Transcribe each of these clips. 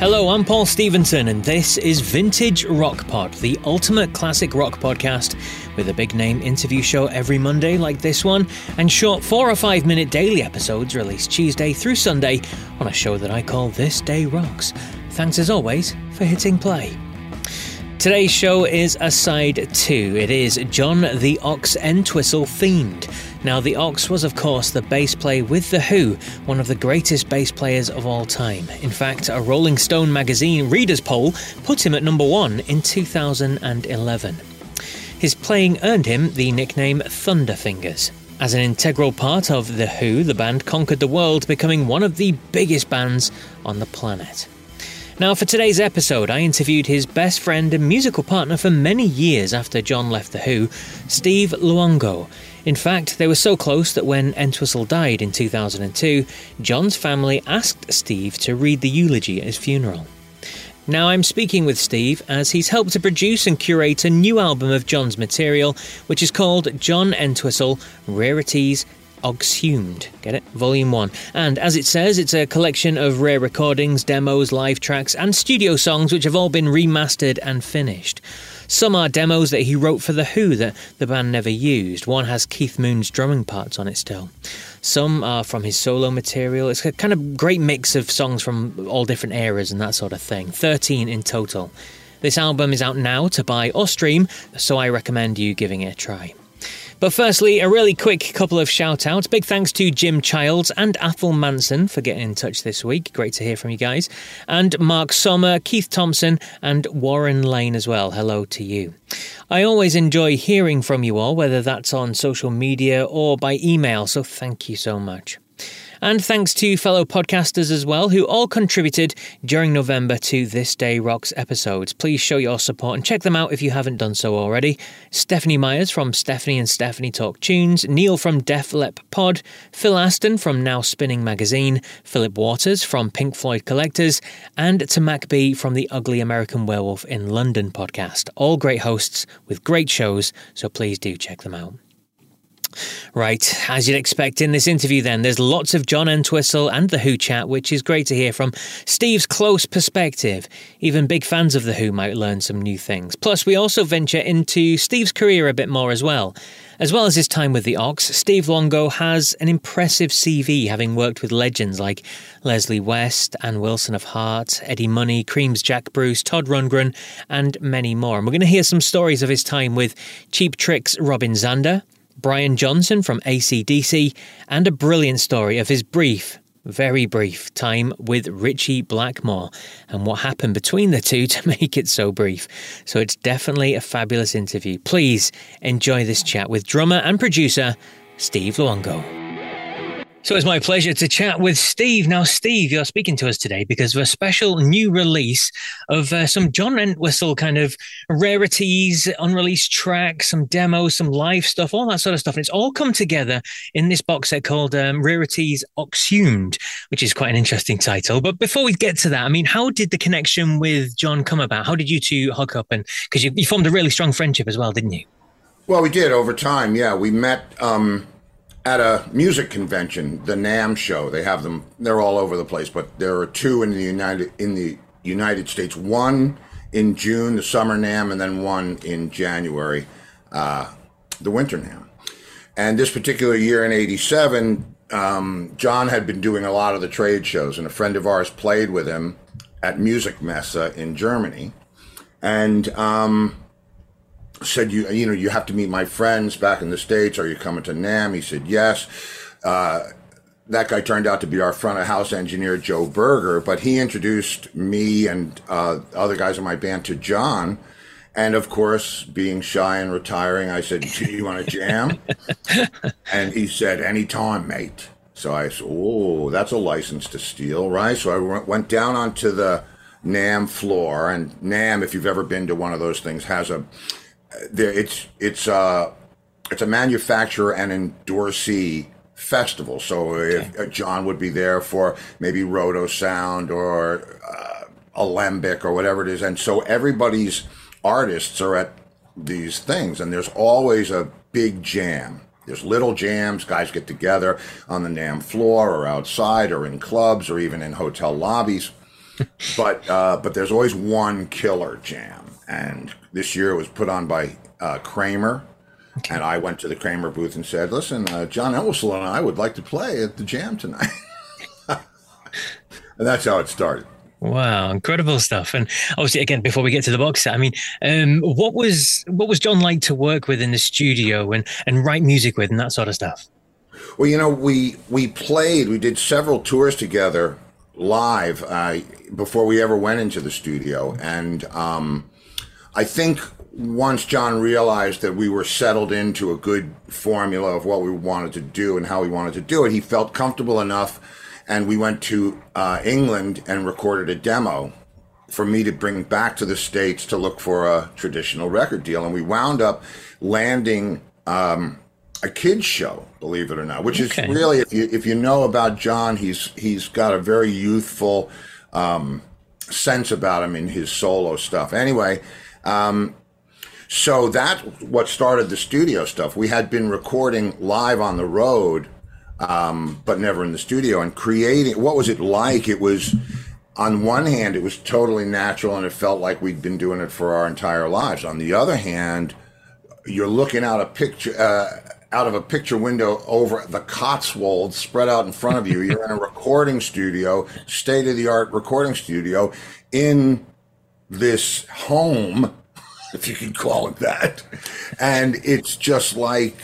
Hello, I'm Paul Stevenson, and this is Vintage Rock Pod, the ultimate classic rock podcast, with a big name interview show every Monday like this one, and short four or five minute daily episodes released Tuesday through Sunday on a show that I call This Day Rocks. Thanks as always for hitting play. Today's show is a side two. It is John the Ox Entwistle themed. Now, the Ox was, of course, the bass player with The Who, one of the greatest bass players of all time. In fact, a Rolling Stone magazine readers' poll put him at number one in 2011. His playing earned him the nickname Thunderfingers. As an integral part of The Who, the band conquered the world, becoming one of the biggest bands on the planet. Now, for today's episode, I interviewed his best friend and musical partner for many years after John left The Who, Steve Luongo. In fact, they were so close that when Entwistle died in 2002, John's family asked Steve to read the eulogy at his funeral. Now I'm speaking with Steve as he's helped to produce and curate a new album of John's material, which is called John Entwistle Rarities Oxhumed. Get it? Volume 1. And as it says, it's a collection of rare recordings, demos, live tracks, and studio songs which have all been remastered and finished. Some are demos that he wrote for The Who that the band never used. One has Keith Moon's drumming parts on it still. Some are from his solo material. It's a kind of great mix of songs from all different eras and that sort of thing. 13 in total. This album is out now to buy or stream, so I recommend you giving it a try. But firstly, a really quick couple of shout outs. Big thanks to Jim Childs and Athel Manson for getting in touch this week. Great to hear from you guys. And Mark Sommer, Keith Thompson, and Warren Lane as well. Hello to you. I always enjoy hearing from you all, whether that's on social media or by email, so thank you so much. And thanks to fellow podcasters as well, who all contributed during November to This Day Rocks episodes. Please show your support and check them out if you haven't done so already. Stephanie Myers from Stephanie and Stephanie Talk Tunes, Neil from Def Lep Pod, Phil Aston from Now Spinning Magazine, Philip Waters from Pink Floyd Collectors, and to Mac B from the Ugly American Werewolf in London podcast. All great hosts with great shows, so please do check them out. Right, as you'd expect in this interview, then, there's lots of John Entwistle and The Who chat, which is great to hear from Steve's close perspective. Even big fans of The Who might learn some new things. Plus, we also venture into Steve's career a bit more as well. As well as his time with the Ox, Steve Luongo has an impressive CV, having worked with legends like Leslie West, Ann Wilson of Heart, Eddie Money, Cream's Jack Bruce, Todd Rundgren, and many more. And we're going to hear some stories of his time with Cheap Trick's Robin Zander, Brian Johnson from ACDC, and a brilliant story of his brief, very brief time with Ritchie Blackmore and what happened between the two to make it so brief. So it's definitely a fabulous interview. Please enjoy this chat with drummer and producer Steve Luongo. So it's my pleasure to chat with Steve. Now, Steve, you're speaking to us today because of a special new release of uh, some John Entwistle kind of rarities, unreleased tracks, some demos, some live stuff, all that sort of stuff. And it's all come together in this box set called um, Rarities Exhumed, which is quite an interesting title. But before we get to that, I mean, how did the connection with John come about? How did you two hook up? And because you, you, formed a really strong friendship as well, didn't you? Well, we did over time. Yeah, we met. Um at a music convention, the NAMM show. They have them; they're all over the place. But there are two in the United in the United States. One in June, the summer NAMM, and then one in January, uh, the winter NAMM. And this particular year in '87, um, John had been doing a lot of the trade shows, and a friend of ours played with him at Musikmesse in Germany, and. Um, said you you know you have to meet my friends back in the states. Are you coming to NAMM? He said yes. Uh, that guy turned out to be our front of house engineer joe berger but he introduced me and uh, other guys in my band to john. And of course being shy and retiring i said do you want to jam? And he said anytime mate. So i said oh that's a license to steal right? So i went down onto the NAMM floor. And NAMM if you've ever been to one of those things has a there it's it's uh it's a manufacturer and endorsee festival. So okay. if uh, John would be there for maybe Rotosound or uh, Alembic or whatever it is, and so everybody's artists are at these things, and there's always a big jam. There's little jams. Guys get together on the NAMM floor or outside or in clubs or even in hotel lobbies. but uh, but there's always one killer jam, and this year it was put on by uh, Kramer. Okay. And I went to the Kramer booth and said, "Listen, uh, John Entwistle and I would like to play at the jam tonight." and that's how it started. Wow, incredible stuff! And obviously, again, before we get to the box set, I mean, um, what was what was John like to work with in the studio and and write music with and that sort of stuff? Well, you know, we we played, we did several tours together live uh, before we ever went into the studio, and um, I think once John realized that we were settled into a good formula of what we wanted to do and how we wanted to do it, he felt comfortable enough, and we went to uh, England and recorded a demo for me to bring back to the states to look for a traditional record deal, and we wound up landing. Um, a kids show, believe it or not, which okay. is really if you if you know about John, he's he's got a very youthful um, sense about him in his solo stuff. Anyway, um, so that what started the studio stuff. We had been recording live on the road, um, but never in the studio, and creating. What was it like? It was. On one hand, it was totally natural and it felt like we'd been doing it for our entire lives. On the other hand, you're looking out a picture, uh, out of a picture window over the Cotswolds spread out in front of you. You're in a recording studio, state of the art recording studio in this home, if you can call it that. And it's just like,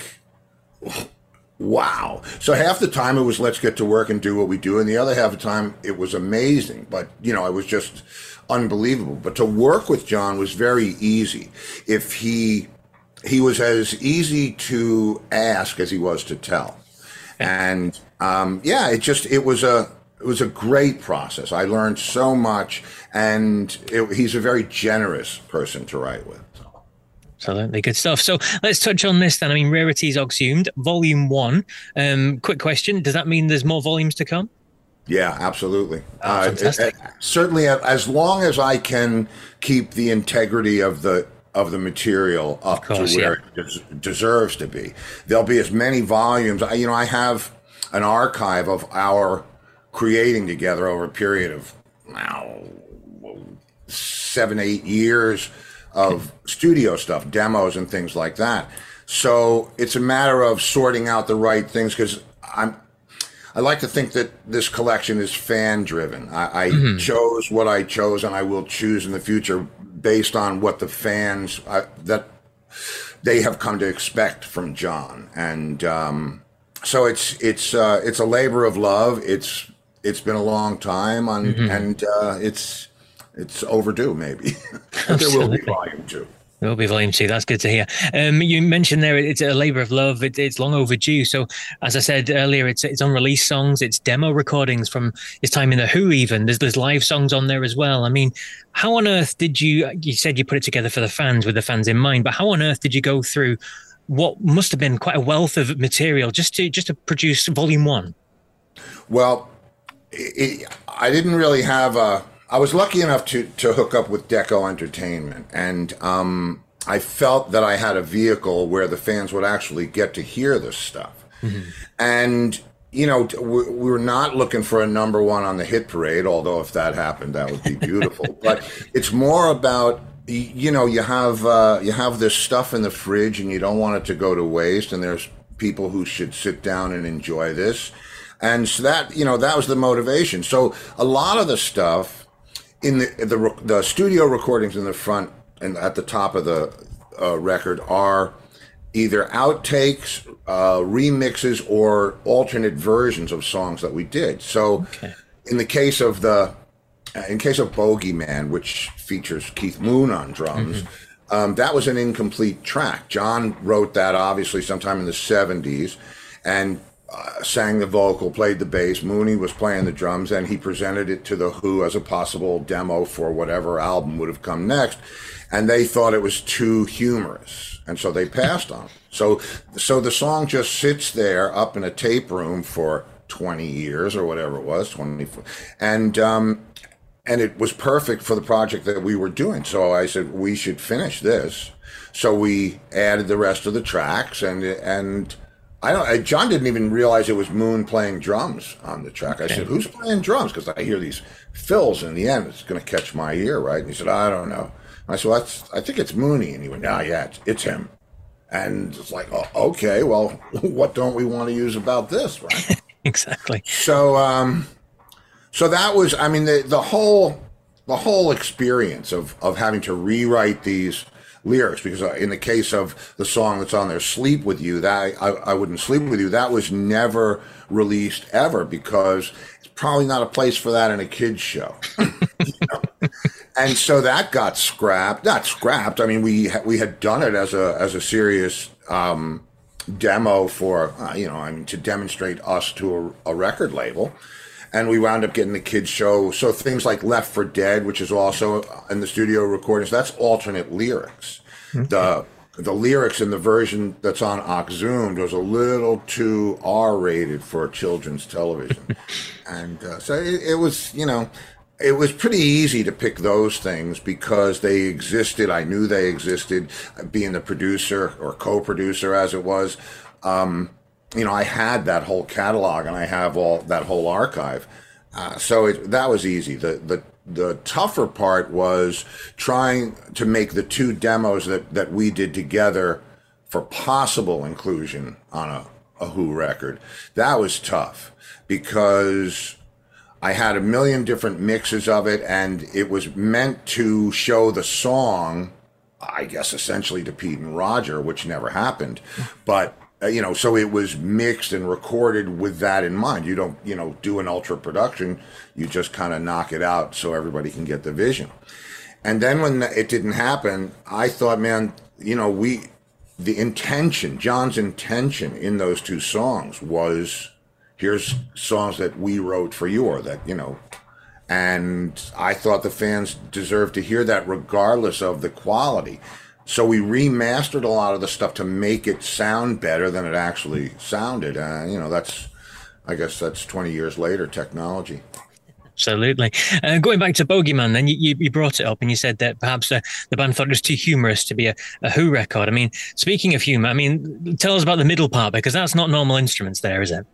wow. So half the time it was let's get to work and do what we do. And the other half of the time it was amazing. But, you know, I was just unbelievable. But to work with John was very easy. If he, he was as easy to ask as he was to tell. And um, yeah, it just it was a it was a great process. I learned so much, and it, he's a very generous person to write with. Absolutely good stuff. So let's touch on this then. I mean, Rarities Exhumed, Volume One. Um, quick question: Does that mean there's more volumes to come? Yeah, absolutely. Oh, uh, it, it, certainly, as long as I can keep the integrity of the of the material up course, to where yeah. it des- deserves to be. There'll be as many volumes. I, you know, I have an archive of our creating together over a period of now seven, eight years of studio stuff, demos, and things like that. So it's a matter of sorting out the right things because I'm. I like to think that this collection is fan driven. I, I mm-hmm. chose what I chose, and I will choose in the future based on what the fans uh, that they have come to expect from John, and um, so it's it's uh, it's a labor of love. It's it's been a long time, on, mm-hmm. and uh, it's it's overdue. Maybe there will be volume two. Will be volume two. That's good to hear. Um, you mentioned there it's a labor of love. It, it's long overdue. So, as I said earlier, it's it's unreleased songs. It's demo recordings from his time in the Who. Even there's there's live songs on there as well. I mean, how on earth did you? You said you put it together for the fans with the fans in mind, but how on earth did you go through what must have been quite a wealth of material just to just to produce volume one? Well, it, I didn't really have a I was lucky enough to to hook up with Deko Entertainment, and um, I felt that I had a vehicle where the fans would actually get to hear this stuff. Mm-hmm. And you know, we we're not looking for a number one on the hit parade, although if that happened, that would be beautiful. but it's more about you know you have uh, you have this stuff in the fridge and you don't want it to go to waste, and there's people who should sit down and enjoy this. And so that you know that was the motivation. So a lot of the stuff in the the the studio recordings in the front and at the top of the uh, record are either outtakes, uh, remixes, or alternate versions of songs that we did. So, okay. in the case of the in case of Bogeyman, which features Keith Moon on drums, mm-hmm. um, that was an incomplete track. John wrote that obviously sometime in the '70s, and uh, sang the vocal, played the bass. Mooney was playing the drums, and he presented it to the Who as a possible demo for whatever album would have come next. And they thought it was too humorous, and so they passed on. So, so the song just sits there up in a tape room for 20 years or whatever it was, 24, and um, and it was perfect for the project that we were doing. So I said we should finish this. So we added the rest of the tracks, and and I don't. I, John didn't even realize it was Moon playing drums on the track. I said, "Who's playing drums?" Because I hear these fills in the end. It's going to catch my ear, right? And he said, "I don't know." I said, well, "That's. I think it's Mooney." And he went, "Ah, yeah, it's, it's him." And it's like, oh, okay, well, what don't we want to use about this, right? exactly. So, um, so that was, I mean, the the whole the whole experience of of having to rewrite these lyrics because uh, in the case of the song that's on there sleep with you that I, I wouldn't sleep with you. That was never released ever because it's probably not a place for that in a kids show. You know? and so that got scrapped not scrapped i mean we we had done it as a as a serious um, demo for uh, you know i mean to demonstrate us to a, a record label and we wound up getting the kids show. So things like Left for Dead, which is also in the studio recordings, that's alternate lyrics. Okay. The the lyrics in the version that's on Oxhumed was a little too R rated for children's television, and uh, so it, it was you know it was pretty easy to pick those things because they existed. I knew they existed, being the producer or co-producer as it was. Um, you know, I had that whole catalog and I have all that whole archive. Uh, so it, that was easy. The, the, the tougher part was trying to make the two demos that, that we did together for possible inclusion on a, a Who record. That was tough because I had a million different mixes of it and it was meant to show the song, I guess essentially to Pete and Roger, which never happened. But uh, you know, so it was mixed and recorded with that in mind. You don't, you know, do an ultra production. You just kind of knock it out so everybody can get the vision. And then when it didn't happen, I thought, man, you know, we, the intention, John's intention in those two songs was, here's songs that we wrote for you or that, you know, and I thought the fans deserved to hear that regardless of the quality. So we remastered a lot of the stuff to make it sound better than it actually sounded. Uh, you know, that's, I guess that's 20 years later technology. Absolutely. Uh, going back to Bogeyman, then you, you brought it up and you said that perhaps uh, the band thought it was too humorous to be a, a Who record. I mean, speaking of humor, I mean, tell us about the middle part because that's not normal instruments there, is it?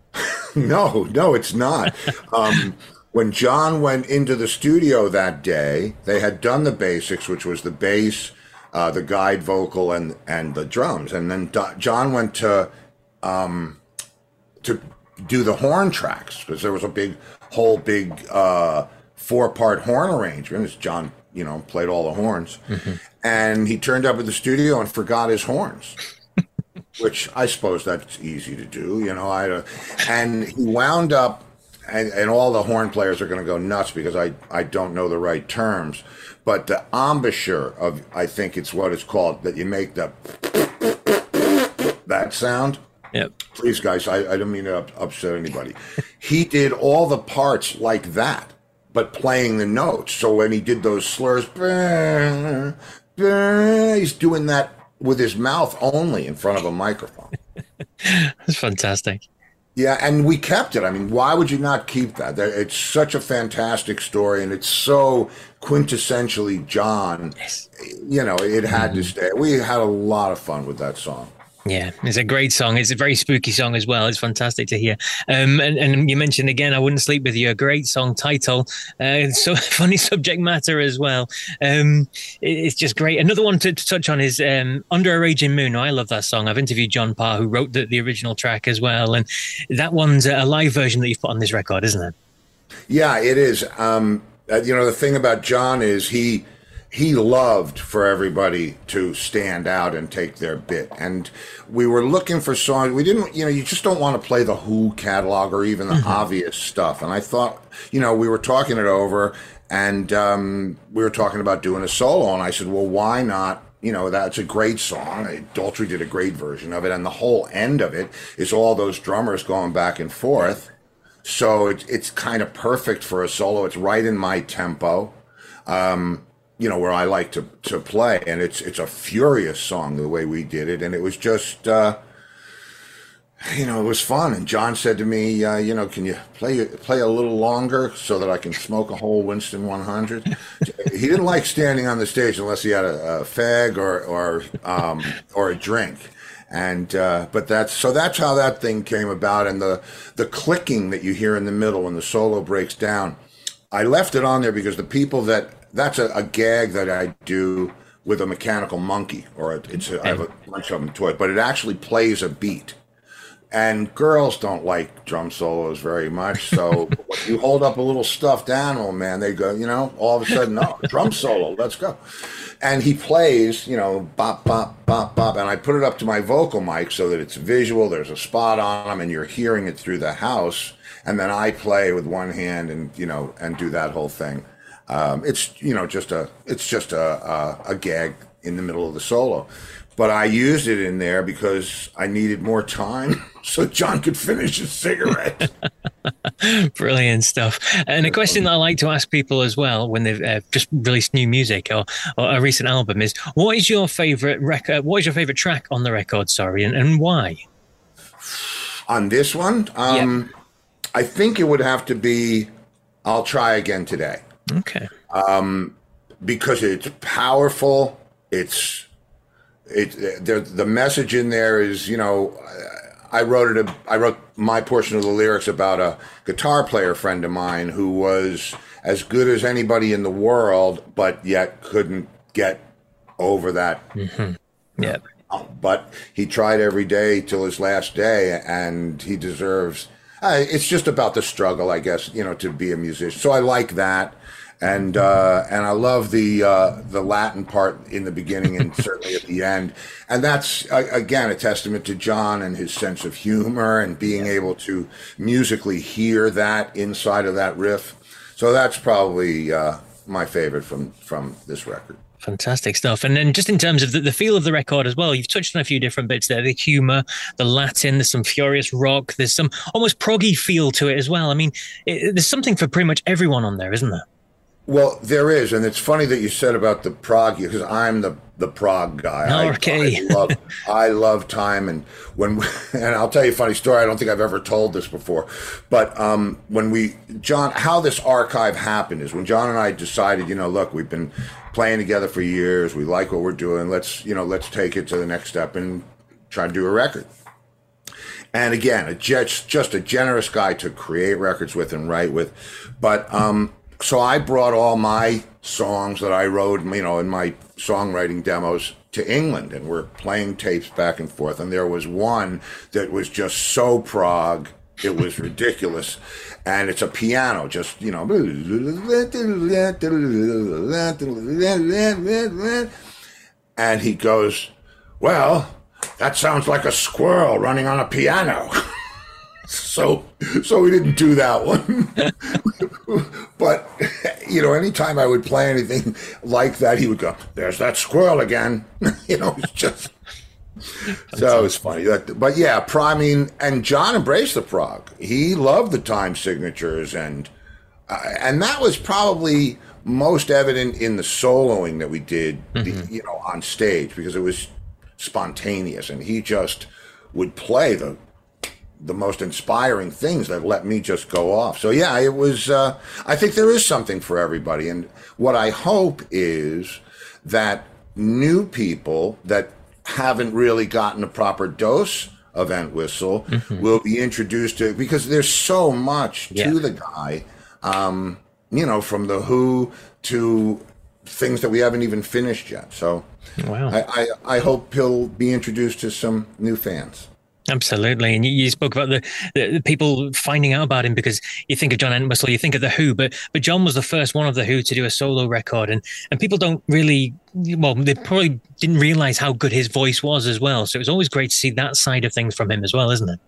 no, no, it's not. um, when John went into the studio that day, they had done the basics, which was the bass uh, the guide vocal and and the drums, and then Do- John went to um, to do the horn tracks because there was a big whole big uh, four part horn arrangement. As John, you know, played all the horns, mm-hmm. and he turned up at the studio and forgot his horns. which I suppose that's easy to do, you know. I uh, and he wound up, and, and all the horn players are going to go nuts because I I don't know the right terms but the embouchure of I think it's what it's called that you make the that sound. Yep. Please, guys, I, I don't mean to upset anybody. he did all the parts like that, but playing the notes. So when he did those slurs, he's doing that with his mouth only in front of a microphone. That's fantastic. Yeah, and we kept it. I mean, why would you not keep that? It's such a fantastic story, and it's so quintessentially John. Yes. You know, it had mm-hmm. to stay. We had a lot of fun with that song. Yeah, it's a great song. It's a very spooky song as well. It's fantastic to hear. Um, and, and you mentioned again, I wouldn't sleep with you. A great song title. Uh, so funny subject matter as well. Um, it's just great. Another one to, to touch on is um, Under a Raging Moon. I love that song. I've interviewed John Parr, who wrote the, the original track as well, and that one's a live version that you've put on this record, isn't it? Yeah, it is. Um, uh, you know, the thing about John is he he loved for everybody to stand out and take their bit. And we were looking for songs. We didn't, you know, you just don't want to play the Who catalog or even the mm-hmm. obvious stuff. And I thought, you know, we were talking it over and um, we were talking about doing a solo. And I said, well, why not? You know, that's a great song. Daltrey did a great version of it. And the whole end of it is all those drummers going back and forth. So it, it's kind of perfect for a solo. It's right in my tempo. Um, you know where I like to to play, and it's it's a furious song the way we did it, and it was just. Uh, you know, it was fun. And John said to me, uh, you know, can you play play a little longer so that I can smoke a whole Winston 100? he didn't like standing on the stage unless he had a, a fag or or um, or a drink. And uh, but that's so that's how that thing came about, and the the clicking that you hear in the middle when the solo breaks down. I left it on there because the people that that's a, a gag that I do with a mechanical monkey, or it's a, I have a bunch of them toy, but it actually plays a beat. And girls don't like drum solos very much. So you hold up a little stuffed animal, man, they go, you know, all of a sudden, oh, drum solo, let's go. And he plays, you know, bop, bop, bop, bop. And I put it up to my vocal mic so that it's visual. There's a spot on them and you're hearing it through the house. And then I play with one hand and, you know, and do that whole thing. Um, it's, you know, just a, it's just a, a, a gag in the middle of the solo but I used it in there because I needed more time so John could finish his cigarette. Brilliant stuff. And a question that I like to ask people as well when they've uh, just released new music or, or, a recent album is what is your favorite record? What is your favorite track on the record? Sorry, and, and why? On this one, um, yep. I think it would have to be I'll Try Again Today. Okay. Um, because it's powerful. It's it the the message in there is you know I wrote it I wrote my portion of the lyrics about a guitar player friend of mine who was as good as anybody in the world but yet couldn't get over that mm-hmm. yeah but he tried every day till his last day and he deserves uh, it's just about the struggle i guess you know to be a musician so i like that and uh, and I love the uh, the Latin part in the beginning and certainly at the end, and that's again a testament to John and his sense of humor and being able to musically hear that inside of that riff. So that's probably uh, my favorite from from this record. Fantastic stuff. And then just in terms of the, the, feel of the record as well, you've touched on a few different bits there. The humor, the Latin, there's some furious rock, there's some almost proggy feel to it as well. I mean, it, there's something for pretty much everyone on there, isn't there? Well, there is, and it's funny that you said about the prog because I'm the the prog guy. okay. I, I, love I love time, and when and I'll tell you a funny story. I don't think I've ever told this before, but um, when we John, how this archive happened is when John and I decided, you know, look, we've been playing together for years. We like what we're doing. Let's you know, let's take it to the next step and try to do a record. And again, a just just a generous guy to create records with and write with, but um so I brought all my songs that I wrote, you know, in my songwriting demos to England, and we're playing tapes back and forth. And there was one that was just so prog, it was ridiculous. And it's a piano, just you know, and he goes, "Well, that sounds like a squirrel running on a piano." so so we didn't do that one. But you know anytime i would play anything like that he would go there's that squirrel again. You know it's just so it's funny. But yeah priming and john embraced the prog he loved the time signatures and uh, and that was probably most evident in the soloing that we did mm-hmm. you know on stage because it was spontaneous and he just would play the the most inspiring things that let me just go off. So yeah, it was. Uh, I think there is something for everybody, and what I hope is that new people that haven't really gotten a proper dose of Entwistle mm-hmm. will be introduced to because there's so much yeah. to the guy. Um, you know, from the Who to things that we haven't even finished yet. So wow. I, I, I hope he'll be introduced to some new fans. Absolutely, and you, you spoke about the, the, the, people finding out about him because you think of John Entwistle, you think of the Who, but but John was the first one of the Who to do a solo record, and and people don't really, well, they probably didn't realize how good his voice was as well. So it was always great to see that side of things from him as well, isn't it?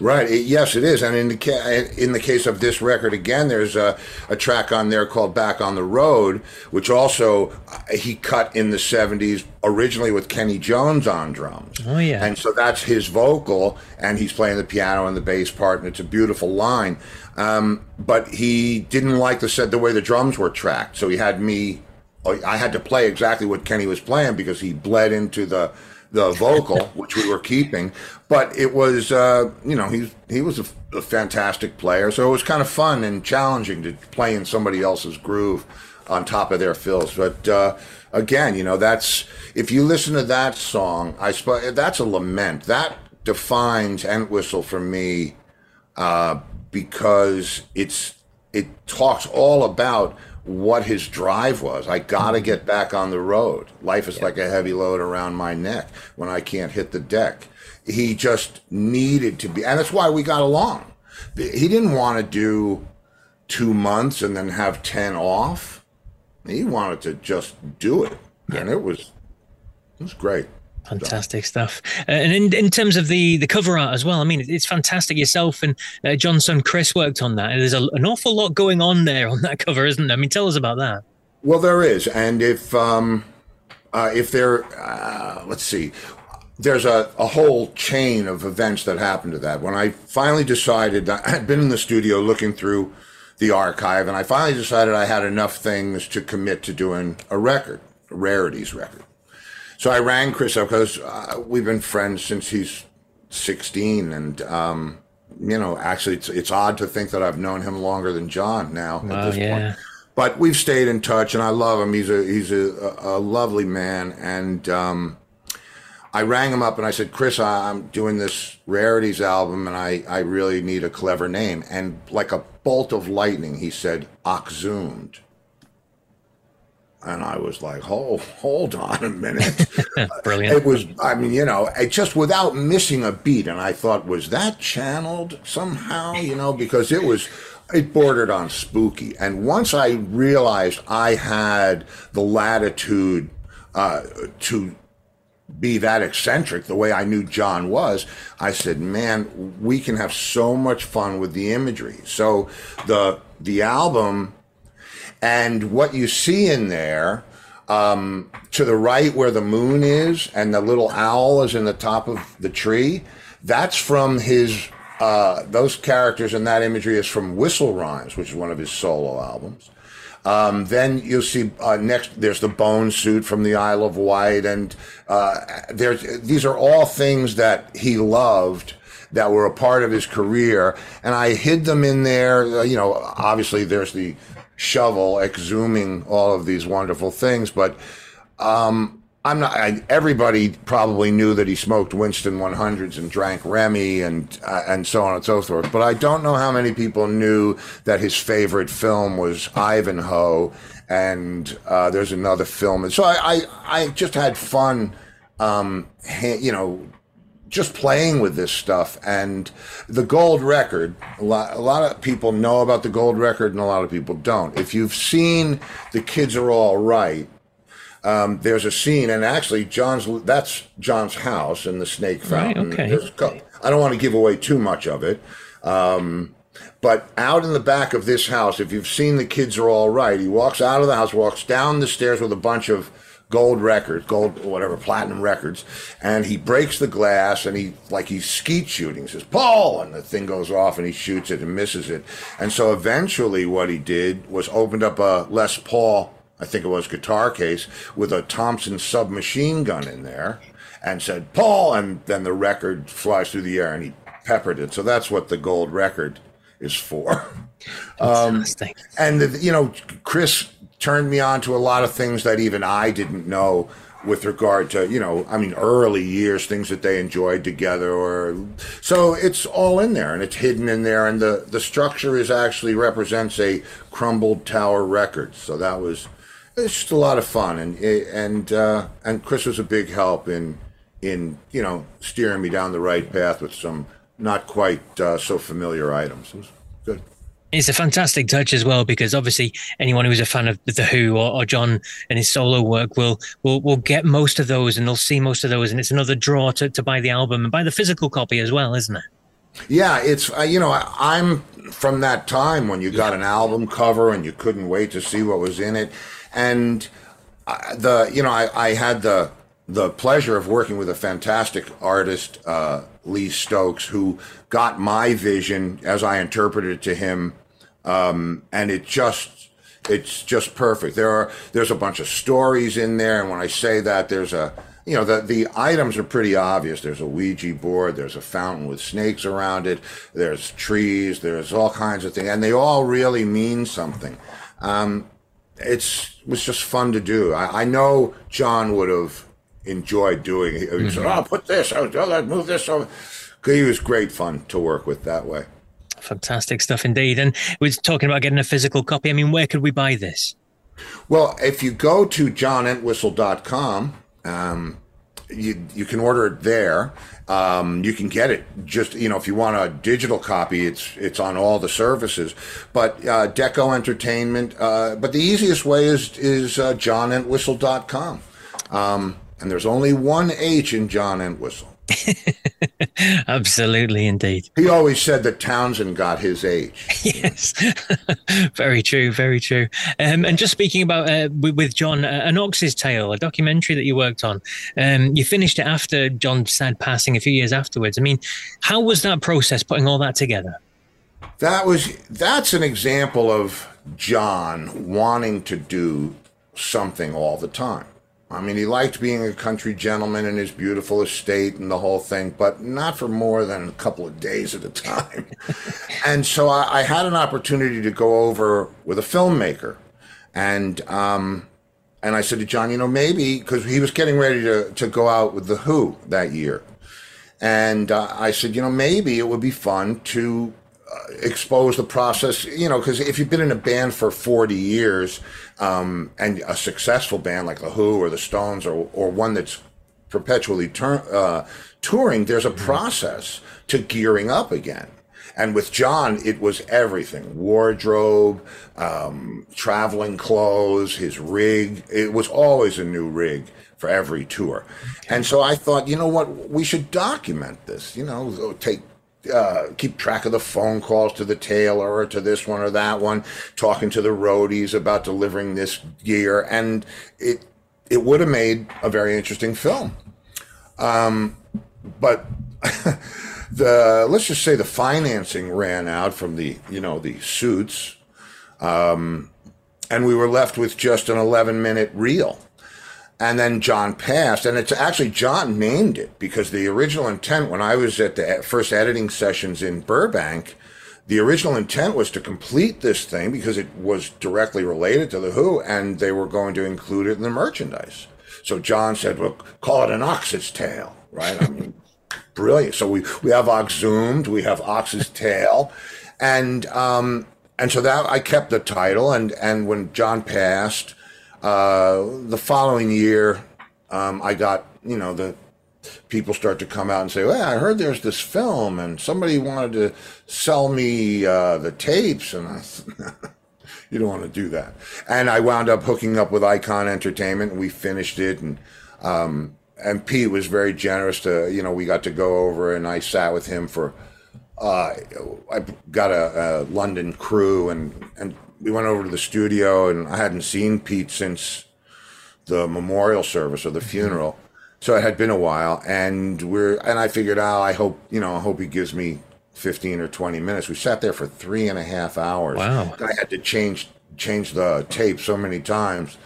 Right. Yes, it is. And in the ca- in the case of this record, again, there's a, a track on there called "Back on the Road," which also uh, he cut in the '70s, originally with Kenny Jones on drums. Oh yeah. And so that's his vocal, and he's playing the piano and the bass part, and it's a beautiful line. Um, but he didn't like the said the way the drums were tracked, so he had me. I had to play exactly what Kenny was playing because he bled into the the vocal, which we were keeping. But it was, uh, you know, he he was a, a, fantastic player, so it was kind of fun and challenging to play in somebody else's groove. on top of their fills. But uh, again, you know, that's if you listen to that song, I suppose that's a lament. That defines Entwistle for me uh, because it's it talks all about what his drive was. I got to get back on the road. Life is yeah. like a heavy load around my neck when I can't hit the deck. He just needed to be, and that's why we got along. He didn't want to do two months and then have 10 off. He wanted to just do it. And it was, it was great. Fantastic stuff. Uh, and in, in terms of the the cover art as well, I mean, it's fantastic. Yourself and uh, John's son Chris worked on that. There's a, an awful lot going on there on that cover, isn't there? I mean, tell us about that. Well, there is, and if um, uh, if there, uh, let's see, there's a, a whole chain of events that happened to that. When I finally decided, I had been in the studio looking through the archive, and I finally decided I had enough things to commit to doing a record, a rarities record. So I rang Chris up because uh, we've been friends since he's 16, and um, you know, actually, it's it's odd to think that I've known him longer than John now at this yeah. point. But we've stayed in touch, and I love him. He's a he's a, a lovely man, and um, I rang him up and I said, Chris, I'm doing this rarities album, and I I really need a clever name. And like a bolt of lightning, he said, Oxhumed. And I was like, hold, hold on a minute. Brilliant. It was, I mean, you know, it just without missing a beat. And I thought, was that channeled somehow, you know, because it was, it bordered on spooky. And once I realized I had the latitude uh, to be that eccentric the way I knew John was, I said, man, we can have so much fun with the imagery. So the, the album, and what you see in there, um, to the right where the moon is and the little owl is in the top of the tree, that's from his, uh, those characters and that imagery is from Whistle Rymes, which is one of his solo albums. Um, then you'll see uh, next. There's the bone suit from the Isle of Wight, and uh, there's these are all things that he loved that were a part of his career, and I hid them in there. Uh, you know, obviously there's the shovel exhuming all of these wonderful things. But um, I'm not. I, everybody probably knew that he smoked Winston 100s and drank Remy and uh, and so on and so forth. But I don't know how many people knew that his favorite film was Ivanhoe, and uh, there's another film. And so I, I, I just had fun. Um, you know, just playing with this stuff and the gold record a lot, a lot of people know about the gold record and a lot of people don't if you've seen the kids are all right um, there's a scene and actually john's that's john's house in the snake fountain right, okay. i don't want to give away too much of it um, but out in the back of this house if you've seen the kids are all right he walks out of the house walks down the stairs with a bunch of gold records, gold, whatever, platinum records. And he breaks the glass and he, like he's skeet shooting, he says, Paul! And the thing goes off and he shoots it and misses it. And so eventually what he did was opened up a Les Paul, I think it was guitar case, with a Thompson submachine gun in there and said, Paul! And then the record flies through the air and he peppered it. So that's what the gold record is for. Um, and, the, you know, Chris turned me on to a lot of things that even I didn't know with regard to you know i mean early years things that they enjoyed together or so it's all in there and it's hidden in there and the the structure is actually represents a crumbled tower record so that was it's just a lot of fun and and uh, and chris was a big help in in you know steering me down the right path with some not quite uh, so familiar items. It was good. It's a fantastic touch as well because obviously anyone who's a fan of the Who or, or, John and his solo work will will will get most of those and they'll see most of those and it's another draw to, to buy the album and buy the physical copy as well, isn't it? Yeah, it's uh, you know I, am from that time when you got an album cover and you couldn't wait to see what was in it, and the you know I, I had the the pleasure of working with a fantastic artist, uh, Lee Stokes, who got my vision as I interpreted it to him, um, and it just it's just perfect. There are there's a bunch of stories in there, and when I say that, there's a you know the the items are pretty obvious. There's a Ouija board, there's a fountain with snakes around it, there's trees, there's all kinds of things, and they all really mean something. Um, it's it was just fun to do. I, I know John would have enjoyed doing it. He mm-hmm. said, "Oh, put this, oh, let's move this over." He was great fun to work with that way. Fantastic stuff indeed. And we're talking about getting a physical copy. I mean, where could we buy this? Well, if you go to johnentwistle.com, um, you, you can order it there. Um, you can get it just you know if you want a digital copy, it's it's on all the services. But uh, Deko Entertainment. Uh, but the easiest way is is uh, johnentwistle.com. Um, and there's only one H in John Entwistle. Absolutely, indeed. He always said that Townshend got his age. yes, very true, very true. Um, and just speaking about uh, with, with, John, uh, An Ox's Tale, a documentary that you worked on, um, you finished it after John's sad passing a few years afterwards. I mean, how was that process putting all that together? That was that's an example of John wanting to do something all the time. I mean, he liked being a country gentleman in his beautiful estate and the whole thing, but not for more than a couple of days at a time. and so I, I, had an opportunity to go over with a filmmaker, and um, and I said to John, you know, maybe because he was getting ready to to go out with the Who that year, and uh, I said, you know, maybe it would be fun to uh, expose the process, you know, because if you've been in a band for 40 years um, and a successful band like The Who or The Stones or, or one that's perpetually tur- uh, touring, there's a process to gearing up again. And with John, it was everything wardrobe, um, traveling clothes, his rig. It was always a new rig for every tour. And so I thought, you know what, we should document this, you know, take uh, keep track of the phone calls to the tailor or to this one or that one, talking to the roadies about delivering this gear, and it it would have made a very interesting film. Um, but the let's just say the financing ran out from the you know the suits, um, and we were left with just an 11 minute reel and then John passed, and it's actually John named it because the original intent when I was at the first editing sessions in Burbank, the original intent was to complete this thing because it was directly related to the Who, and they were going to include it in the merchandise. So John said, "Well, call it an ox's tail, right?" I mean, brilliant. So we we have Oxhumed, we have Ox's tail, and um, and so that I kept the title, and and when John passed uh, the following year, um, I got, you know, the people start to come out and say, well, I heard there's this film and somebody wanted to sell me uh, the tapes. And I you don't want to do that. And I wound up hooking up with Icon Entertainment and we finished it. And, um, and Pete was very generous to, you know, we got to go over and I sat with him for, uh, I got a, a London crew and, and we went over to the studio, and I hadn't seen Pete since the memorial service or the mm-hmm. funeral. So it had been a while, and we're and I figured, oh, I hope you know, I hope he gives me fifteen or twenty minutes. We sat there for three and a half hours. Wow! I had to change change the tape so many times.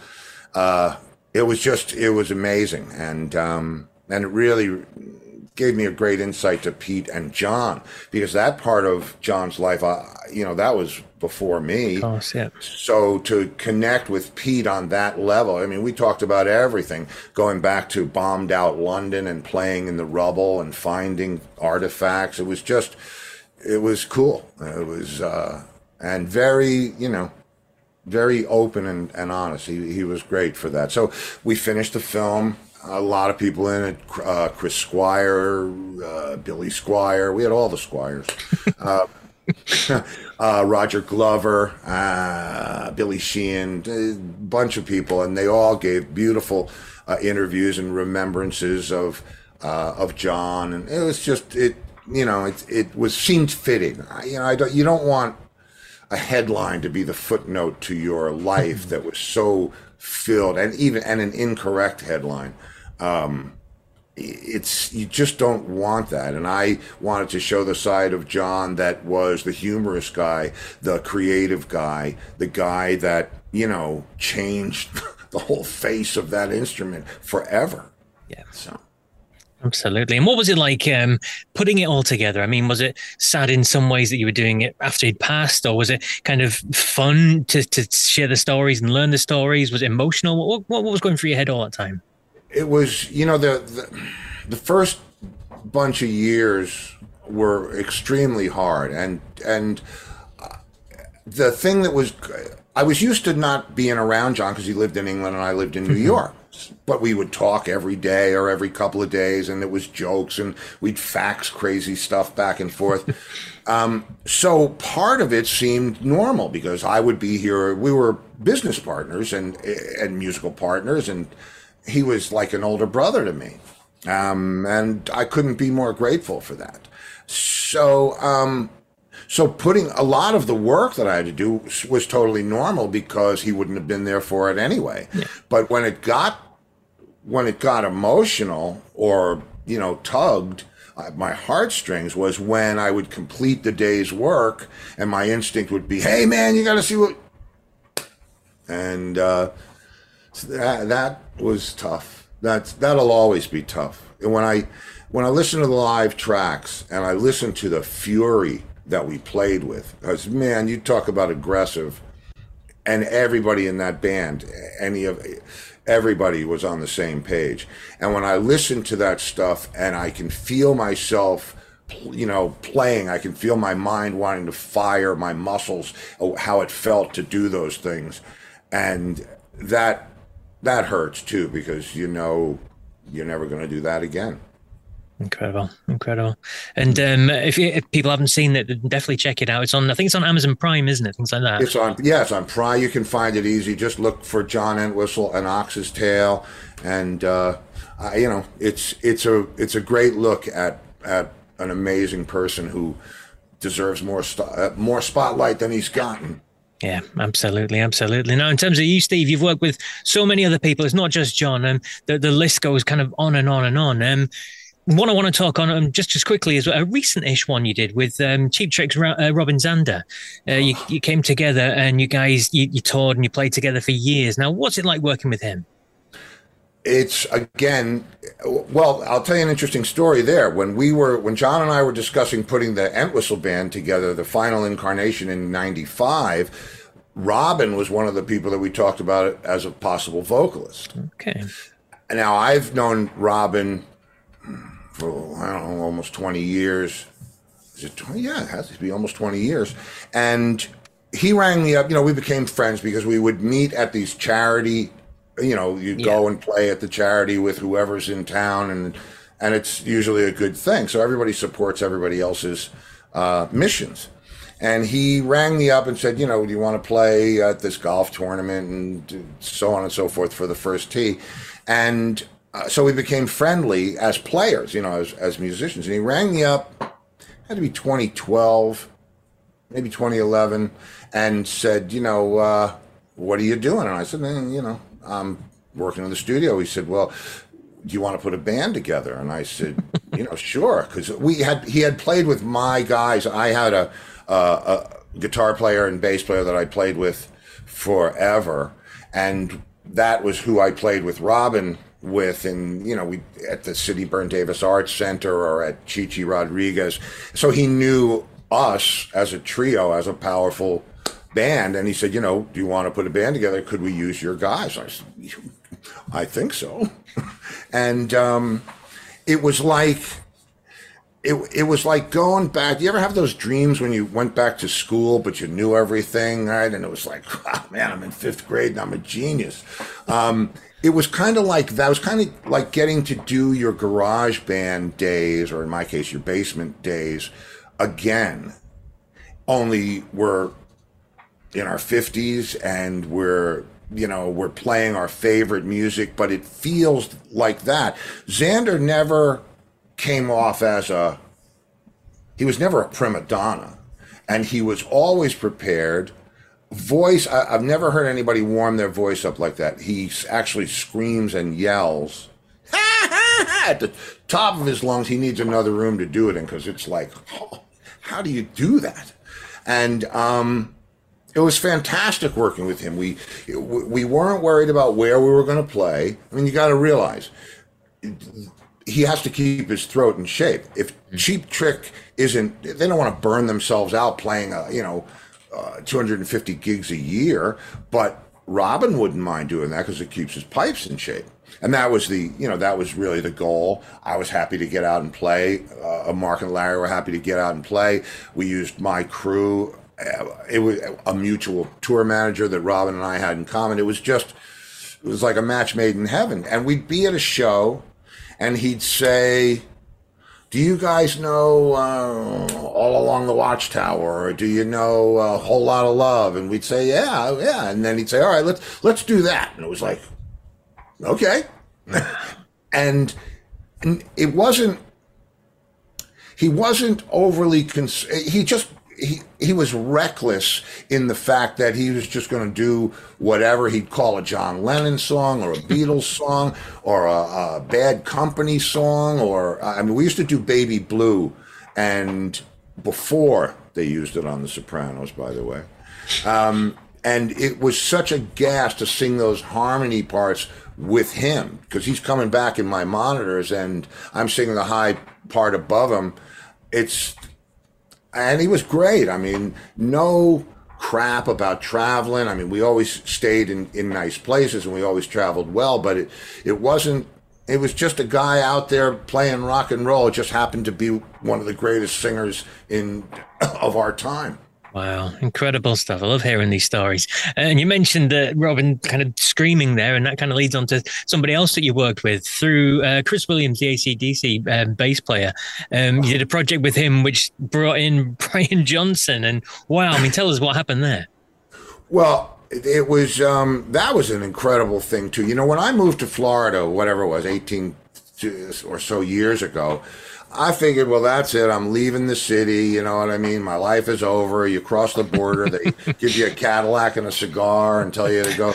Uh, it was just it was amazing, and um, and it really gave me a great insight to Pete and John because that part of John's life, I, you know, that was before me. Course, yeah. So to connect with Pete on that level, I mean, we talked about everything, going back to bombed out London and playing in the rubble and finding artifacts. It was just, it was cool. It was, uh, and very, you know, very open and, and honest. He, he was great for that. So we finished the film a lot of people in it. Uh, Chris Squire, uh, Billy Squier. We had all the Squires. uh, uh Roger Glover, uh, Billy Sheehan, a bunch of people, and they all gave beautiful uh, interviews and remembrances of of John, and it was just it. You know, it it was seemed fitting. You know, I don't. You don't want a headline to be the footnote to your life that was so filled and even and an incorrect headline um, it's you just don't want that and i wanted to show the side of john that was the humorous guy the creative guy the guy that you know changed the whole face of that instrument forever yeah so Absolutely. And what was it like um, putting it all together? I mean, was it sad in some ways that you were doing it after he'd passed, or was it kind of fun to, to share the stories and learn the stories? Was it emotional? What, what, what was going through your head all that time? It was, you know, the, the, the first bunch of years were extremely hard, and and uh, the thing that was, I was used to not being around John because he lived in England and I lived in New mm-hmm. York but we would talk every day or every couple of days, and it was jokes, and we'd fax crazy stuff back and forth. um, so part of it seemed normal because I would be here. We were business partners and and musical partners, and he was like an older brother to me, um, and I couldn't be more grateful for that. So. Um, so putting a lot of the work that I had to do was totally normal because he wouldn't have been there for it anyway. Yeah. But when it got when it got emotional or you know tugged uh, my heartstrings was when I would complete the day's work and my instinct would be, "Hey man, you got to see what," and uh, that that was tough. That's that'll always be tough. And when I when I listen to the live tracks and I listen to the fury that we played with. Because man, you talk about aggressive, and everybody in that band, any of everybody was on the same page. And when I listen to that stuff, and I can feel myself you know, playing, I can feel my mind wanting to fire, my muscles, how it felt to do those things, and that that hurts too because you know you're never going to do that again. Incredible, incredible. And um, if, if, people haven't seen it, definitely check it out. It's on, I think it's on Amazon Prime, isn't it? Things like that. It's on, yeah, it's on Prime. You can find it easy. Just look for John Entwistle and Ox's Tail, and uh, I, you know, it's it's a it's a great look at at an amazing person who deserves more st- uh, more spotlight than he's gotten. Yeah, absolutely, absolutely. Now, in terms of you, Steve, you've worked with so many other people. It's not just John. Um, the the list goes kind of on and on and on. Um, one I want to talk on um, just as quickly is a recent-ish one you did with um, Cheap Trick's uh, Robin Zander. Uh, you, you came together and you guys you, you toured and you played together for years. Now, what's it like working with him? It's again, well, I'll tell you an interesting story there. When we were, when John and I were discussing putting the Entwistle band together, the final incarnation in '95, Robin was one of the people that we talked about as a possible vocalist. Okay. Now I've known Robin for I don't know almost twenty years. Is it twenty? Yeah, it has to be almost twenty years. And he rang me up. You know, we became friends because we would meet at these charity. You know, you yeah. go and play at the charity with whoever's in town, and and it's usually a good thing. So everybody supports everybody else's uh, missions. And he rang me up and said, you know, do you want to play at this golf tournament and so on and so forth for the first tee? And uh, so we became friendly as players, you know, as, as musicians. And he rang me up, had to be 2012, maybe 2011, and said, you know, uh, what are you doing? And I said, eh, you know, I'm working in the studio. He said, well, do you want to put a band together? And I said, you know, sure, because we had he had played with my guys. I had a, a, guitar player and bass player that I played with forever, and that was who I played with Robin with and you know we at the Sidney Berne Davis Arts Center or at Chi Chi Rodriguez. So he knew us as a trio, as a powerful band, and he said, you know, do you want to put a band together? Could we use your guys? I said, I think so. and um, it was like it, it was like going back. You ever have those dreams when you went back to school, but you knew everything, right? And it was like, man, I'm in fifth grade and I'm a genius. Um, it was kind of like that was kind of like getting to do your garage band days or in my case your basement days again only we're in our 50s and we're you know we're playing our favorite music but it feels like that. Zander never came off as a he was never a prima donna. And he was always prepared. Voice I, have never heard anybody warm their voice up like that. He actually screams and yells at the top of his lungs. He needs another room to do it in because it's like oh, how do you do that? And um, it was fantastic working with him we we weren't worried about where we were going to play i mean you got to realize he has to keep his throat in shape. If Cheap Trick isn't, they don't want to burn themselves out playing, a, you know, uh, 250 gigs a year. But Robin wouldn't mind doing that because it keeps his pipes in shape. And that was the, you know, that was really the goal. I was happy to get out and play. Uh, Mark and Larry were happy to get out and play. We used my crew. Uh, it was a mutual tour manager that Robin and I had in common. It was just, it was like a match made in heaven. And we'd be at a show and he'd say, do you guys know uh, all along the watchtower? Or do you know a whole lot of love? And we'd say yeah yeah. And then he'd say all right let's let's do that. And it was like okay. And, and it wasn't he wasn't overly cons- he just he, he was reckless in the fact that he was just going to do whatever he'd call a John Lennon song or a Beatles song or a, a, Bad Company song or I mean we used to do Baby Blue and before they used it on The Sopranos by the way. Um, and it was such a gas to sing those harmony parts with him because he's coming back in my monitors and I'm singing the high part above him. It's and he was great. I mean, no crap about traveling. I mean, we always stayed in, in nice places and we always traveled well, but it, it wasn't, it was just a guy out there playing rock and roll. It just happened to be one of the greatest singers in of our time. Wow, incredible stuff. I love hearing these stories. And you mentioned that Robin kind of screaming there, and that kind of leads on to somebody else that you worked with through uh, Cliff Williams, the ACDC um, bass player. Um, you did a project with him which brought in Brian Johnson. And wow, I mean, tell us what happened there. Well, it was um, that was an incredible thing too. You know, when I moved to Florida, whatever it was, eighteen or so years ago, I figured, well, that's it. I'm leaving the city. You know what I mean? My life is over. You cross the border, they give you a Cadillac and a cigar and tell you to go.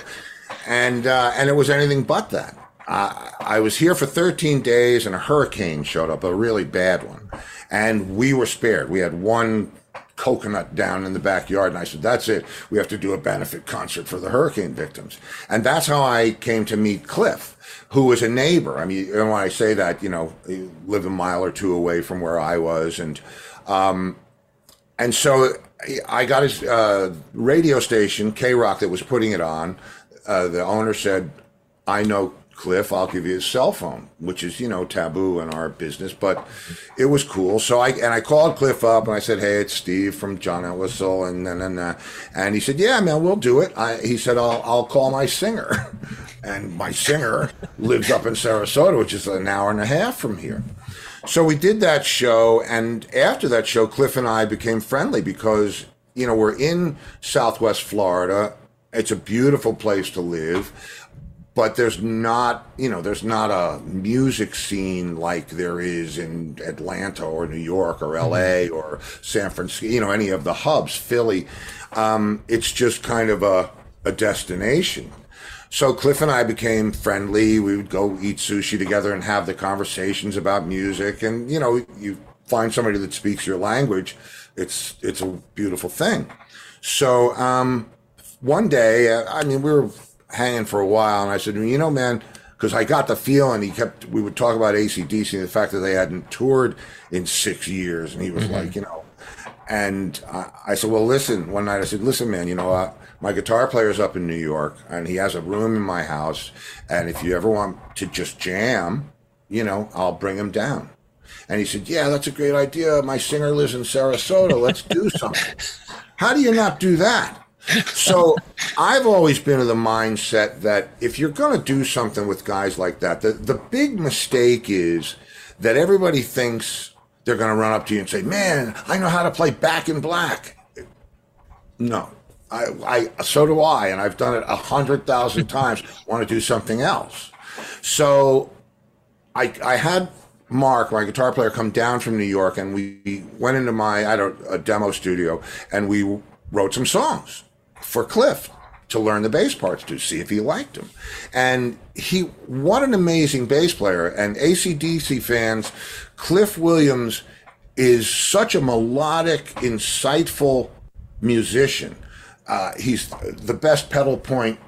And uh, and it was anything but that. I, I was here for 13 days, and a hurricane showed up, a really bad one, and we were spared. We had one coconut down in the backyard. And I said, that's it. We have to do a benefit concert for the hurricane victims. And that's how I came to meet Cliff who was a neighbor. I mean, when I say that, you know, he lived a mile or two away from where I was, and um, and so I got his uh, radio station, K Rock, that was putting it on. Uh, the owner said, "I know Cliff, I'll give you his cell phone," which is you know taboo in our business, but it was cool. So I and I called Cliff up and I said, "Hey, it's Steve from John Entwistle," and then and, uh, and he said, "Yeah, man, we'll do it." I, he said, "I'll I'll call my singer." and my singer lives up in Sarasota, which is an hour and a half from here. So we did that show, and after that show, Cliff and I became friendly because you know we're in Southwest Florida. It's a beautiful place to live, but there's not you know there's not a music scene like there is in Atlanta or New York or L.A. Mm-hmm. or San Francisco. You know any of the hubs, Philly. Um, it's just kind of a a destination. So Cliff and I became friendly. We would go eat sushi together and have the conversations about music. And you know, you find somebody that speaks your language, it's it's a beautiful thing. So um, one day, I mean, we were hanging for a while, and I said, you know, man, because I got the feeling he kept. We would talk about ACDC and the fact that they hadn't toured in six years, and he was mm-hmm. like, you know. And I, I, said, well, listen. One night I said, listen, man, you know, uh, my guitar player's up in New York and he has a room in my house. And if you ever want to just jam, you know, I'll bring him down. And he said, Yeah, that's a great idea. My singer lives in Sarasota. Let's do something. How do you not do that? So I've always been of the mindset that if you're going to do something with guys like that, the, the big mistake is that everybody thinks they're going to run up to you and say, Man, I know how to play back in black. No, I, I so do I, and I've done it a hundred thousand times. Want to do something else? So, I I had Mark, my guitar player, come down from New York, and we went into my I don't a demo studio, and we wrote some songs for Cliff to learn the bass parts to see if he liked them. And he, what an amazing bass player. And ACDC fans, Cliff Williams is such a melodic, insightful musician uh, he's the best pedal point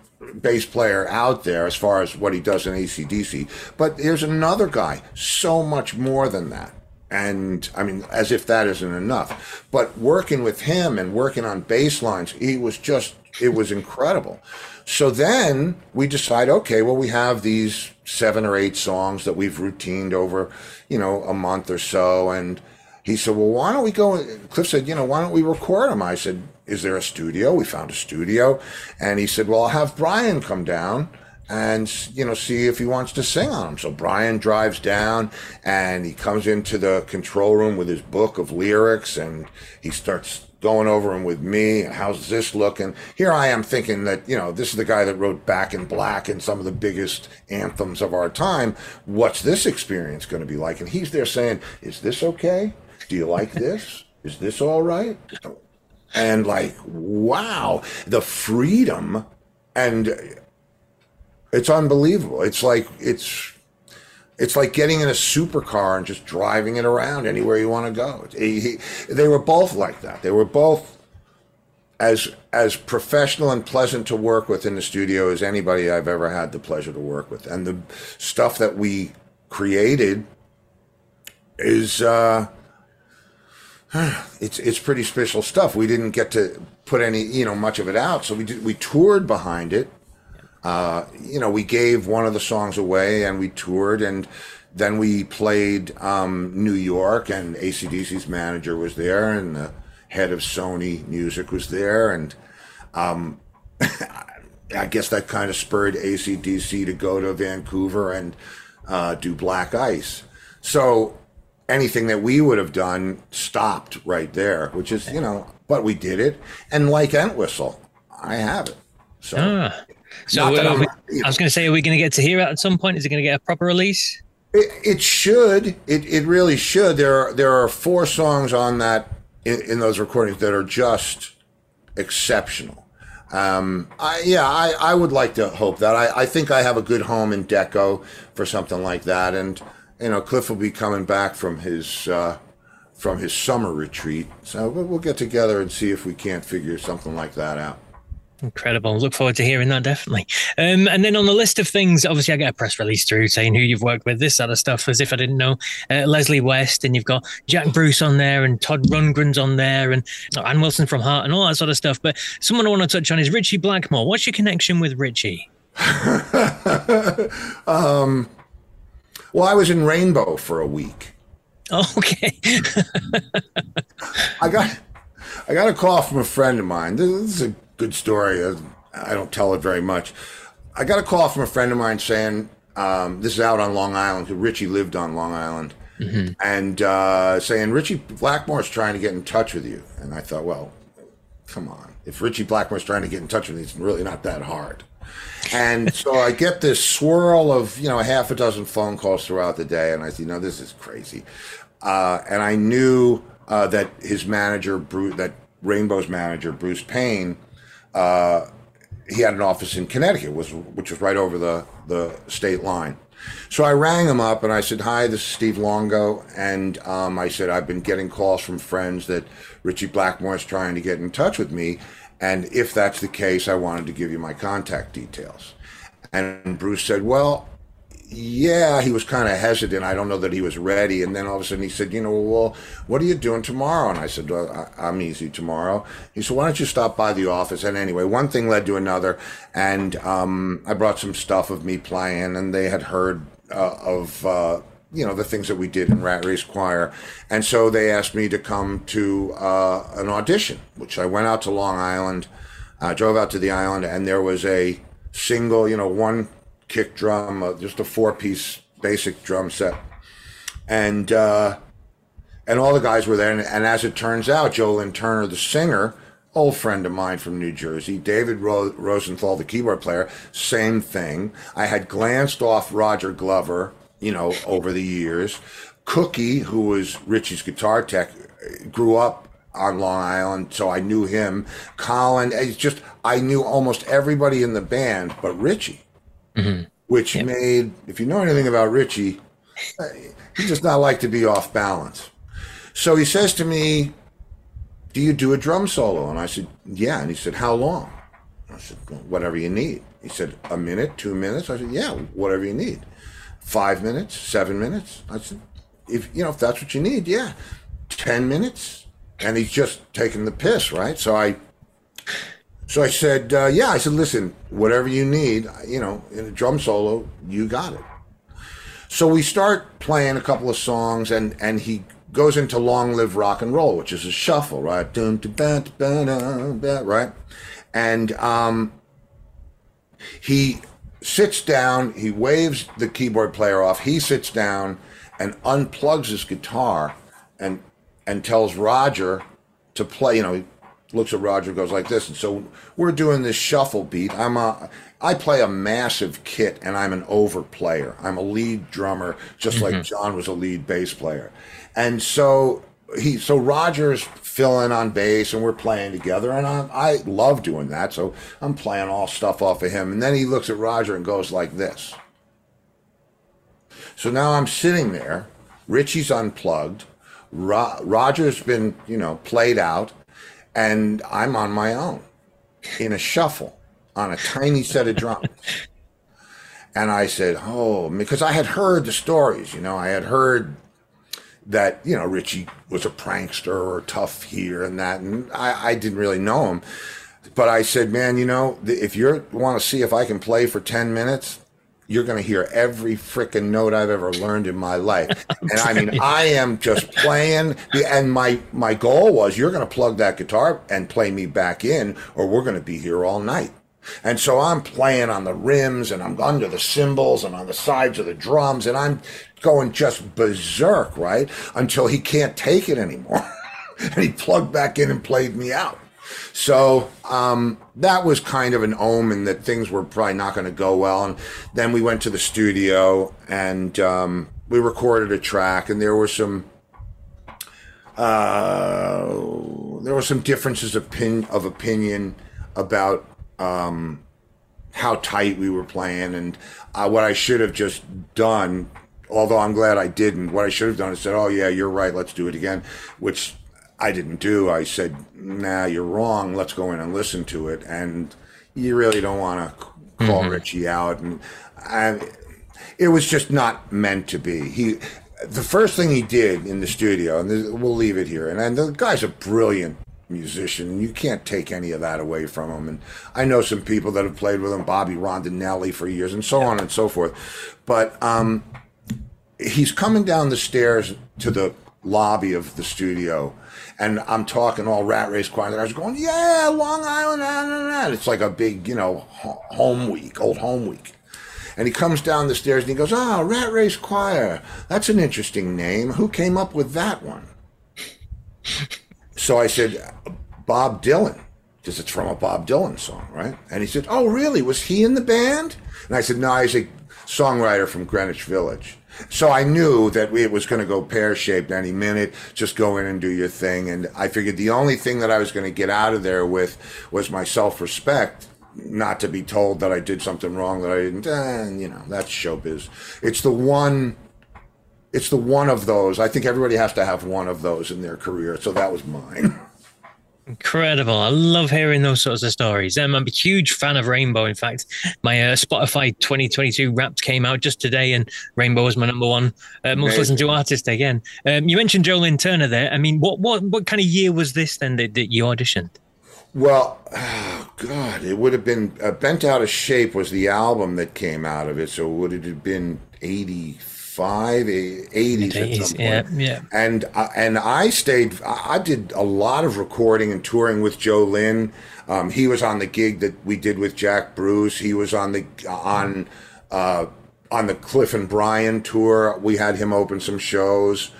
bass player out there as far as what he does in ACDC. But there's another guy, so much more than that. And I mean, as if that isn't enough. But working with him and working on bass lines, he was just, it was incredible. So then we decide, okay, well, we have these seven or eight songs that we've routined over, you know, a month or so. And he said, well, why don't we go? Cliff said, you know, why don't we record them? I said, is there a studio? We found a studio. And he said, well, I'll have Brian come down and you know see if he wants to sing on them. So Brian drives down and he comes into the control room with his book of lyrics and he starts going over them with me. How's this looking? Here I am thinking that you know this is the guy that wrote Back in Black and some of the biggest anthems of our time. What's this experience going to be like? And he's there saying, "Is this okay? Do you like this? Is this all right?" And like, wow, the freedom and it's unbelievable. It's like it's it's like getting in a supercar and just driving it around anywhere you want to go. He, he, they were both like that. They were both as as professional and pleasant to work with in the studio as anybody I've ever had the pleasure to work with. And the stuff that we created is uh, it's it's pretty special stuff. We didn't get to put any you know much of it out, so we did, we toured behind it uh, you know, we gave one of the songs away and we toured and then we played um, New York and ACDC's manager was there and the head of Sony Music was there. And um, I guess that kind of spurred ACDC to go to Vancouver and uh, do Black Ice. So anything that we would have done stopped right there, which is, you know, but we did it. And like Entwistle, I have it. So. Ah. So we, I was going to say, are we going to get to hear it at some point? Is it going to get a proper release? It, it should. It, it really should. There are there are four songs on that in, in those recordings that are just exceptional. Um, I, yeah, I, I would like to hope that. I, I think I have a good home in Deko for something like that, and you know, Cliff will be coming back from his uh, from his summer retreat, so we'll, we'll get together and see if we can't figure something like that out. Incredible. Look forward to hearing that, definitely. Um, and then on the list of things, obviously, I get a press release through saying who you've worked with, this sort of stuff, as if I didn't know. Uh, Leslie West, and you've got Jack Bruce on there, and Todd Rundgren's on there, and oh, Ann Wilson from Heart, and all that sort of stuff. But someone I want to touch on is Ritchie Blackmore. What's your connection with Ritchie? um, well, I was in Rainbow for a week. okay. I got I got a call from a friend of mine. This is a good story. I don't tell it very much. I got a call from a friend of mine saying um, this is out on Long Island. because Ritchie lived on Long Island, mm-hmm. and uh, saying Ritchie Blackmore's trying to get in touch with you. And I thought, well, come on. If Ritchie Blackmore's trying to get in touch with me, it's really not that hard. And so I get this swirl of you know a half a dozen phone calls throughout the day, and I said, no, this is crazy. Uh, and I knew uh, that his manager, Bruce, that Rainbow's manager, Bruce Payne uh, he had an office in Connecticut, was, which was right over the, the state line. So I rang him up and I said, Hi, this is Steve Luongo. And um, I said, I've been getting calls from friends that Ritchie Blackmore is trying to get in touch with me. And if that's the case, I wanted to give you my contact details. And Bruce said, Well, yeah, he was kind of hesitant. I don't know that he was ready. And then all of a sudden he said, you know, well, what are you doing tomorrow? And I said, well, I'm easy tomorrow. He said, why don't you stop by the office? And anyway, one thing led to another. And um, I brought some stuff of me playing, and they had heard uh, of, uh, you know, the things that we did in Rat Race Choir. And so they asked me to come to uh, an audition, which I went out to Long Island, uh, drove out to the island, and there was a single, you know, one kick drum, uh, just a four piece basic drum set. And, uh, and all the guys were there. And, and, as it turns out, Joe Lynn Turner, the singer, old friend of mine from New Jersey, David Ro- Rosenthal, the keyboard player, same thing. I had glanced off Roger Glover, you know, over the years. Cookie, who was Ritchie's guitar tech, grew up on Long Island, so I knew him. Colin, it's just I knew almost everybody in the band, but Ritchie mm-hmm. which made, if you know anything about Ritchie, uh, he does not like to be off balance. So he says to me, Do you do a drum solo? And I said, Yeah. And he said, How long? I said, whatever you need. He said, a minute, two minutes. I said, yeah, whatever you need. Five minutes, seven minutes. I said, if you know, if that's what you need, yeah. Ten minutes, and he's just taking the piss, right? So I, so I said, uh, yeah. I said, listen, whatever you need, you know, in a drum solo, you got it. So we start playing a couple of songs, and and he goes into "Long Live Rock and Roll," which is a shuffle, right? Right? And um, he sits down. He waves the keyboard player off. He sits down and unplugs his guitar and and tells Roger to play. You know, looks at Roger, goes like this, and so we're doing this shuffle beat. I'm a I play a massive kit, and I'm an over player. I'm a lead drummer, just mm-hmm. like John was a lead bass player, and so he so Roger's filling on bass and we're playing together and I, I love doing that so I'm playing all stuff off of him and then he looks at Roger and goes like this so now I'm sitting there Ritchie's unplugged Ro- Roger's been you know played out and I'm on my own in a shuffle on a tiny set of drums and I said oh because I had heard the stories you know I had heard that you know Ritchie was a prankster or tough here and that, and I, I didn't really know him. But I said, man, you know, if you want to see if I can play for ten minutes, you're going to hear every freaking note I've ever learned in my life. And I mean, I am just playing. And my my goal was, you're going to plug that guitar and play me back in, or we're going to be here all night. And so I'm playing on the rims and I'm under the cymbals and on the sides of the drums and I'm going just berserk, right? Until he can't take it anymore. and he plugged back in and played me out. So um, that was kind of an omen that things were probably not going to go well. And then we went to the studio and um, we recorded a track, and there were some uh, there were some differences of, pin, of opinion about um, how tight we were playing and uh, what I should have just done although I'm glad I didn't. What I should have done is said, "Oh yeah, you're right. Let's do it again," which I didn't do. I said, "Nah, you're wrong. Let's go in and listen to it." And you really don't want to call mm-hmm. Ritchie out, and I, it was just not meant to be. He. The first thing he did in the studio, and we'll leave it here, and, and the guy's a brilliant musician. You can't take any of that away from him. And I know some people that have played with him, Bobby Rondinelli for years, and so on and so forth. But um, he's coming down the stairs to the lobby of the studio and I'm talking all rat race choir. And I was going, yeah, Long Island, nah, nah, nah. it's like a big, you know, home week, old home week. And he comes down the stairs and he goes, oh, Rat Race Choir. That's an interesting name. Who came up with that one? so I said, Bob Dylan, because it's from a Bob Dylan song, right? And he said, oh, really? Was he in the band? And I said, no, he's a songwriter from Greenwich Village. So I knew that it was going to go pear shaped any minute. Just go in and do your thing. And I figured the only thing that I was going to get out of there with was my self respect. Not to be told that I did something wrong that I didn't. Eh, you know, that's showbiz. It's the one. It's the one of those. I think everybody has to have one of those in their career. So that was mine. Incredible. I love hearing those sorts of stories. Um, I'm a huge fan of Rainbow. In fact, my uh, Spotify 2022 Wrapped came out just today, and Rainbow was my number one uh, most listened to artist again. Um, you mentioned Joe Lynn Turner there. I mean, what what what kind of year was this then that, that you auditioned? Well, oh God, it would have been uh, Bent Out of Shape was the album that came out of it. So would it have been 80, 85, 80s at some point. Yeah, yeah. And, uh, and I stayed, I did a lot of recording and touring with Joe Lynn. Um, he was on the gig that we did with Jack Bruce. He was on the, on, uh, on the Cliff and Brian tour. We had him open some shows.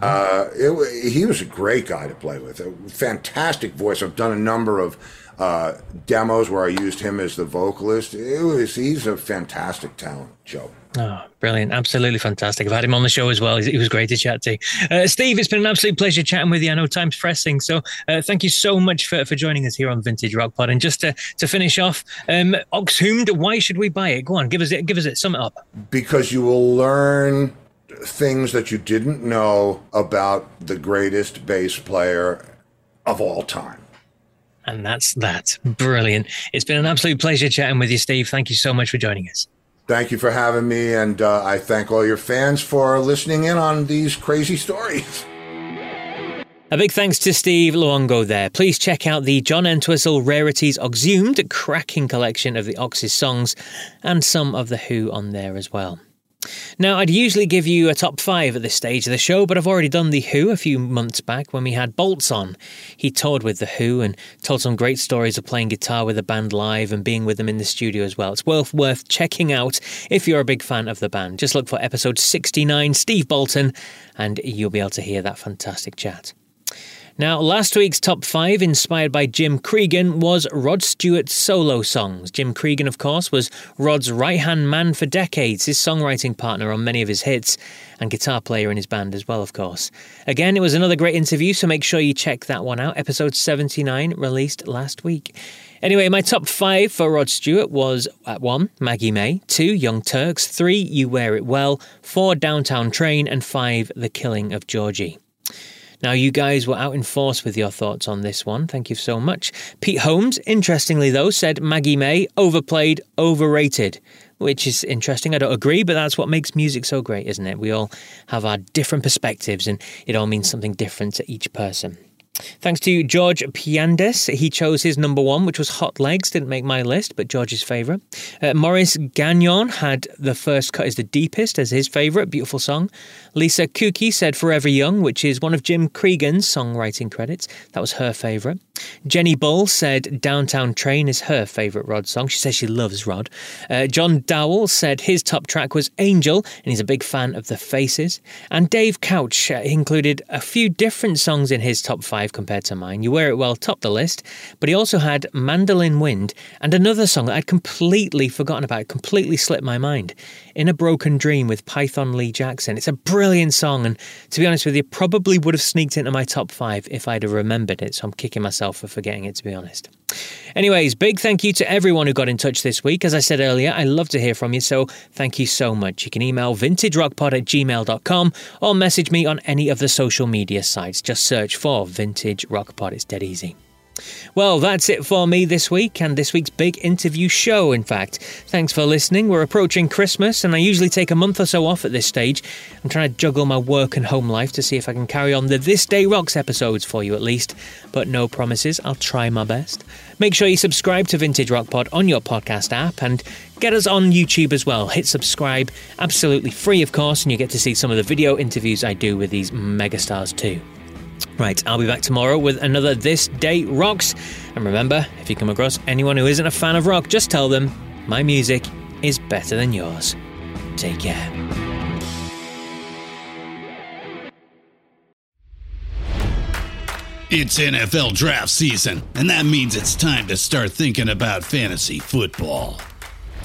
Uh, it, he was a great guy to play with, a fantastic voice. I've done a number of uh, demos where I used him as the vocalist. It was he's a fantastic talent, Joe. Oh, brilliant. Absolutely fantastic. I've had him on the show as well. He was great to chat to. Uh, Steve, it's been an absolute pleasure chatting with you. I know time's pressing. So uh, thank you so much for, for joining us here on Vintage Rock Pod. And just to, to finish off, um, Oxhumed, why should we buy it? Go on, give us it, give us it, sum it up. Because you will learn things that you didn't know about the greatest bass player of all time. And that's that. Brilliant. It's been an absolute pleasure chatting with you, Steve. Thank you so much for joining us. Thank you for having me, and uh, I thank all your fans for listening in on these crazy stories. A big thanks to Steve Luongo there. Please check out the John Entwistle Rarities Oxhumed cracking collection of the Ox's songs and some of The Who on there as well. Now, I'd usually give you a top five at this stage of the show, but I've already done The Who a few months back when we had Bolton. He toured with The Who and told some great stories of playing guitar with the band live and being with them in the studio as well. It's worth, worth checking out if you're a big fan of the band. Just look for episode 69, Steve Bolton, and you'll be able to hear that fantastic chat. Now, last week's top five, inspired by Jim Cregan, was Rod Stewart's solo songs. Jim Cregan, of course, was Rod's right hand man for decades, his songwriting partner on many of his hits, and guitar player in his band as well, of course. Again, it was another great interview, so make sure you check that one out. Episode 79, released last week. Anyway, my top five for Rod Stewart was at one, Maggie May, two, Young Turks, three, You Wear It Well, four, Downtown Train, and five, The Killing of Georgie. Now, you guys were out in force with your thoughts on this one. Thank you so much. Pete Holmes, interestingly though, said Maggie May overplayed, overrated, which is interesting. I don't agree, but that's what makes music so great, isn't it? We all have our different perspectives and it all means something different to each person. Thanks to George Piandes, he chose his number one, which was Hot Legs. Didn't make my list, but George's favourite. Uh, Maurice Gagnon had The First Cut is the Deepest as his favourite. Beautiful song. Lisa Kuki said Forever Young, which is one of Jim Cregan's songwriting credits. That was her favourite. Jenny Bull said Downtown Train is her favourite Rod song. She says she loves Rod. Uh, John Dowell said his top track was Angel, and he's a big fan of The Faces. And Dave Couch uh, included a few different songs in his top five compared to mine. You Wear It Well topped the list, but he also had Mandolin Wind and another song I'd completely forgotten about, completely slipped my mind. In a Broken Dream with Python Lee Jackson. It's a brilliant song, and to be honest with you, probably would have sneaked into my top five if I'd have remembered it, so I'm kicking myself for forgetting it, to be honest. Anyways, big thank you to everyone who got in touch this week. As I said earlier, I love to hear from you, so thank you so much. You can email vintagerockpod at gmail.com or message me on any of the social media sites. Just search for Vintage Rock Pod, it's dead easy. Well, that's it for me this week and this week's big interview show, in fact. Thanks for listening. We're approaching Christmas, and I usually take a month or so off at this stage. I'm trying to juggle my work and home life to see if I can carry on the This Day Rocks episodes for you at least, but no promises. I'll try my best. Make sure you subscribe to Vintage Rock Pod on your podcast app and get us on YouTube as well. Hit subscribe, absolutely free, of course, and you get to see some of the video interviews I do with these megastars too. Right, I'll be back tomorrow with another This Day Rocks. And remember, if you come across anyone who isn't a fan of rock, just tell them my music is better than yours. Take care. It's NFL draft season, and that means it's time to start thinking about fantasy football.